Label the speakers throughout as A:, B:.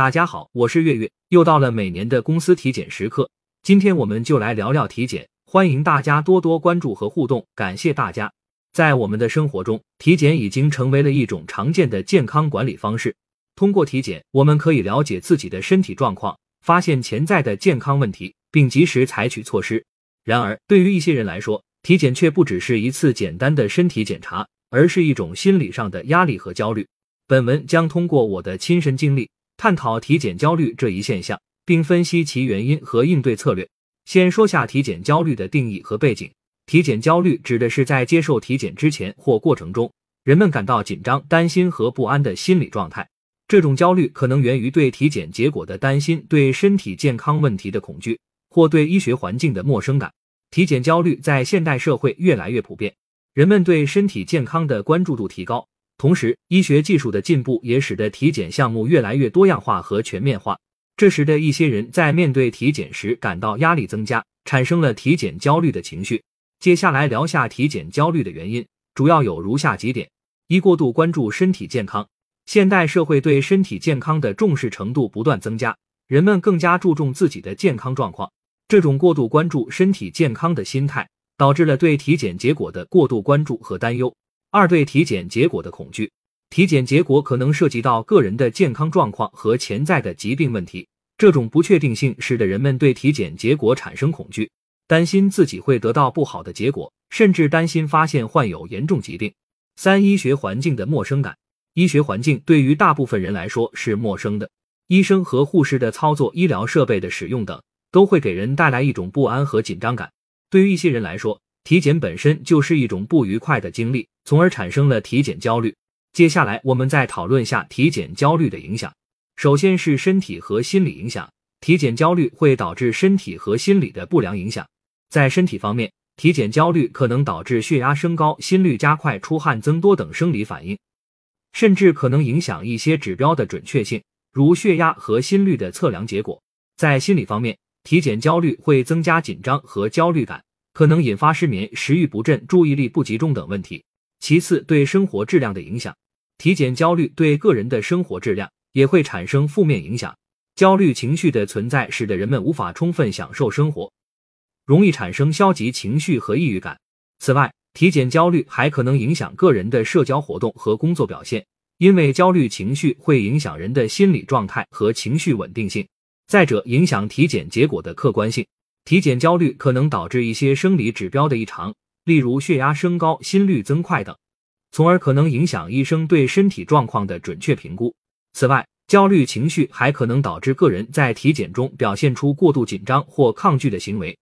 A: 大家好，我是月月，又到了每年的公司体检时刻。今天我们就来聊聊体检，欢迎大家多多关注和互动，感谢大家。在我们的生活中，体检已经成为了一种常见的健康管理方式。通过体检，我们可以了解自己的身体状况，发现潜在的健康问题，并及时采取措施。然而，对于一些人来说，体检却不只是一次简单的身体检查，而是一种心理上的压力和焦虑。本文将通过我的亲身经历。探讨体检焦虑这一现象，并分析其原因和应对策略。先说下体检焦虑的定义和背景。体检焦虑指的是在接受体检之前或过程中，人们感到紧张、担心和不安的心理状态。这种焦虑可能源于对体检结果的担心、对身体健康问题的恐惧，或对医学环境的陌生感。体检焦虑在现代社会越来越普遍，人们对身体健康的关注度提高。同时，医学技术的进步也使得体检项目越来越多样化和全面化，这使得一些人在面对体检时感到压力增加，产生了体检焦虑的情绪。接下来聊下体检焦虑的原因，主要有如下几点：一、过度关注身体健康。现代社会对身体健康的重视程度不断增加，人们更加注重自己的健康状况。这种过度关注身体健康的心态，导致了对体检结果的过度关注和担忧。二对体检结果的恐惧，体检结果可能涉及到个人的健康状况和潜在的疾病问题，这种不确定性使得人们对体检结果产生恐惧，担心自己会得到不好的结果，甚至担心发现患有严重疾病。三、医学环境的陌生感，医学环境对于大部分人来说是陌生的，医生和护士的操作、医疗设备的使用等，都会给人带来一种不安和紧张感。对于一些人来说，体检本身就是一种不愉快的经历，从而产生了体检焦虑。接下来，我们再讨论下体检焦虑的影响。首先是身体和心理影响，体检焦虑会导致身体和心理的不良影响。在身体方面，体检焦虑可能导致血压升高、心率加快、出汗增多等生理反应，甚至可能影响一些指标的准确性，如血压和心率的测量结果。在心理方面，体检焦虑会增加紧张和焦虑感。可能引发失眠、食欲不振、注意力不集中等问题。其次，对生活质量的影响，体检焦虑对个人的生活质量也会产生负面影响。焦虑情绪的存在，使得人们无法充分享受生活，容易产生消极情绪和抑郁感。此外，体检焦虑还可能影响个人的社交活动和工作表现，因为焦虑情绪会影响人的心理状态和情绪稳定性。再者，影响体检结果的客观性。体检焦虑可能导致一些生理指标的异常，例如血压升高、心率增快等，从而可能影响医生对身体状况的准确评估。此外，焦虑情绪还可能导致个人在体检中表现出过度紧张或抗拒的行为，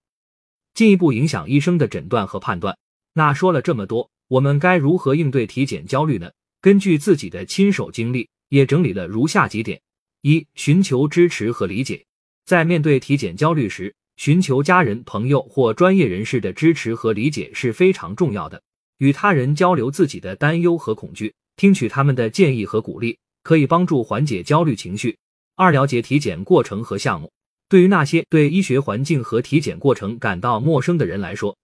A: 进一步影响医生的诊断和判断。那说了这么多，我们该如何应对体检焦虑呢？根据自己的亲手经历，也整理了如下几点：一、寻求支持和理解，在面对体检焦虑时。寻求家人、朋友或专业人士的支持和理解是非常重要的。与他人交流自己的担忧和恐惧，听取他们的建议和鼓励，可以帮助缓解焦虑情绪。二、了解体检过程和项目。对于那些对医学环境和体检过程感到陌生的人来说，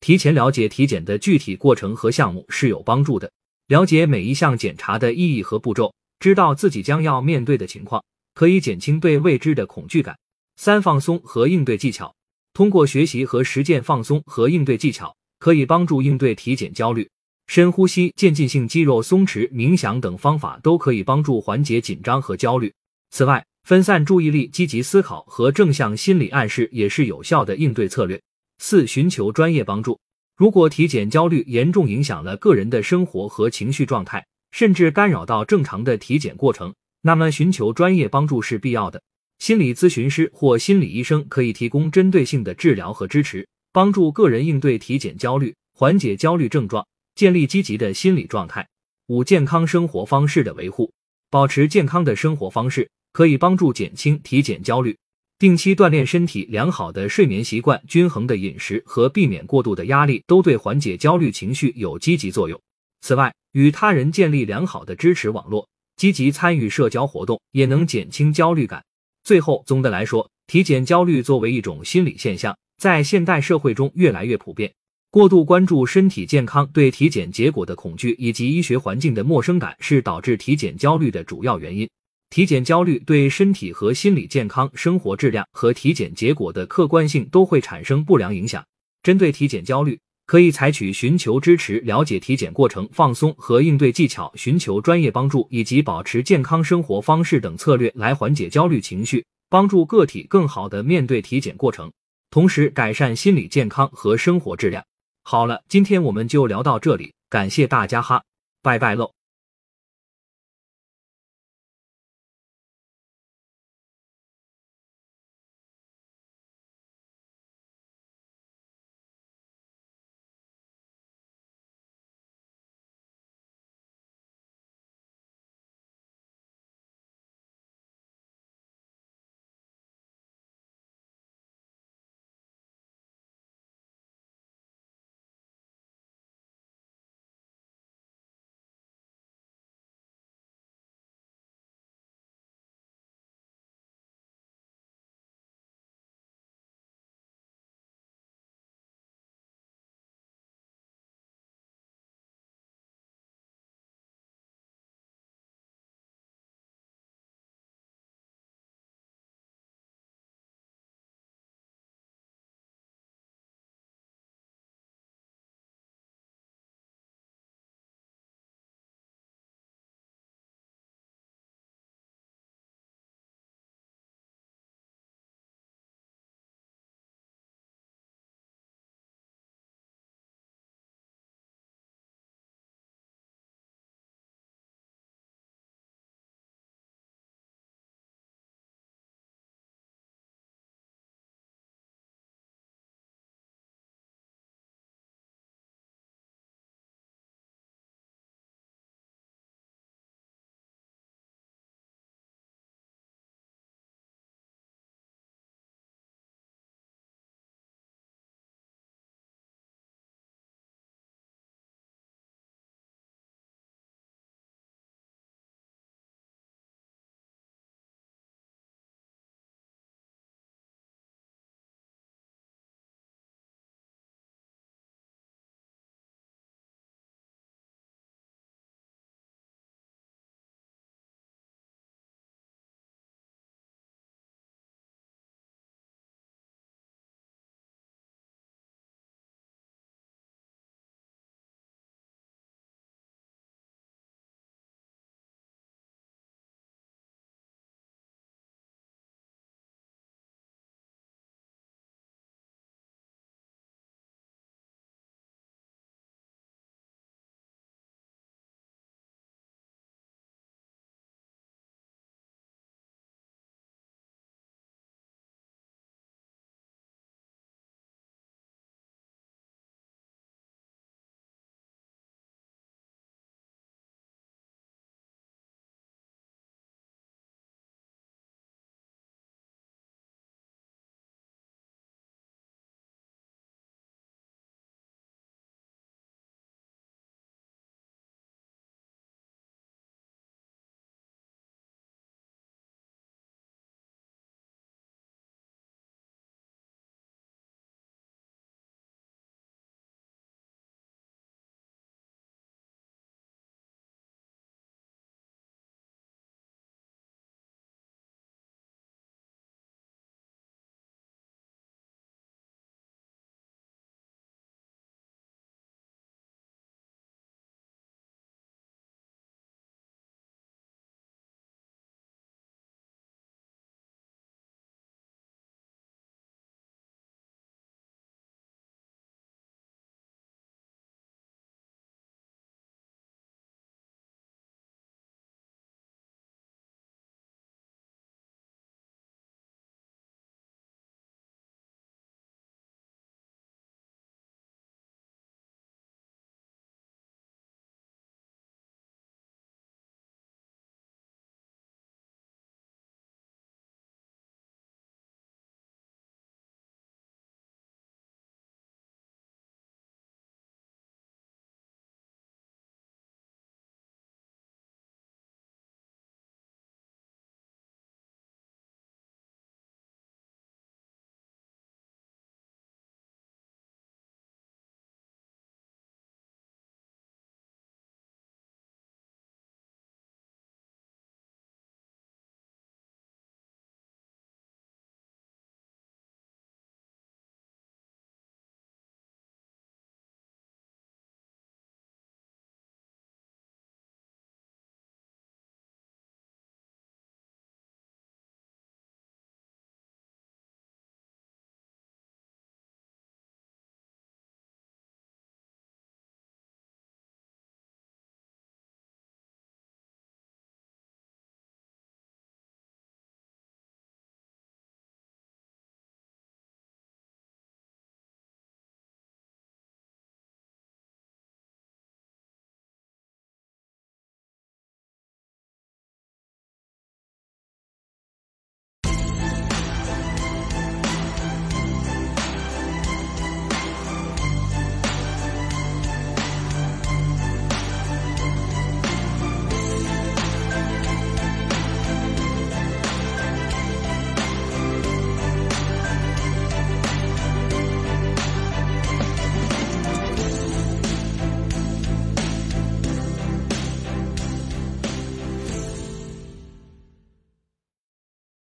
A: 提前了解体检的具体过程和项目是有帮助的。了解每一项检查的意义和步骤，知道自己将要面对的情况，可以减轻对未知的恐惧感。三、放松和应对技巧。通过学习和实践放松和应对技巧，可以帮助应对体检焦虑。深呼吸、渐进性肌肉松弛、冥想等方法都可以帮助缓解紧张和焦虑。此外，分散注意力、积极思考和正向心理暗示也是有效的应对策略。四、寻求专业帮助。如果体检焦虑严重影响了个人的生活和情绪状态，甚至干扰到正常的体检过程，那么寻求专业帮助是必要的。心理咨询师或心理医生可以提供针对性的治疗和支持，帮助个人应对体检焦虑，缓解焦虑症状，建立积极的心理状态。五、健康生活方式的维护，保持健康的生活方式可以帮助减轻体检焦虑。定期锻炼身体、良好的睡眠习惯、均衡的饮食和避免过度的压力，都对缓解焦虑情绪有积极作用。此外，与他人建立良好的支持网络，积极参与社交活动，也能减轻焦虑感。最后，总的来说，体检焦虑作为一种心理现象，在现代社会中越来越普遍。过度关注身体健康、对体检结果的恐惧以及医学环境的陌生感，是导致体检焦虑的主要原因。体检焦虑对身体和心理健康、生活质量和体检结果的客观性都会产生不良影响。针对体检焦虑，可以采取寻求支持、了解体检过程、放松和应对技巧、寻求专业帮助以及保持健康生活方式等策略来缓解焦虑情绪，帮助个体更好的面对体检过程，同时改善心理健康和生活质量。好了，今天我们就聊到这里，感谢大家哈，拜拜喽。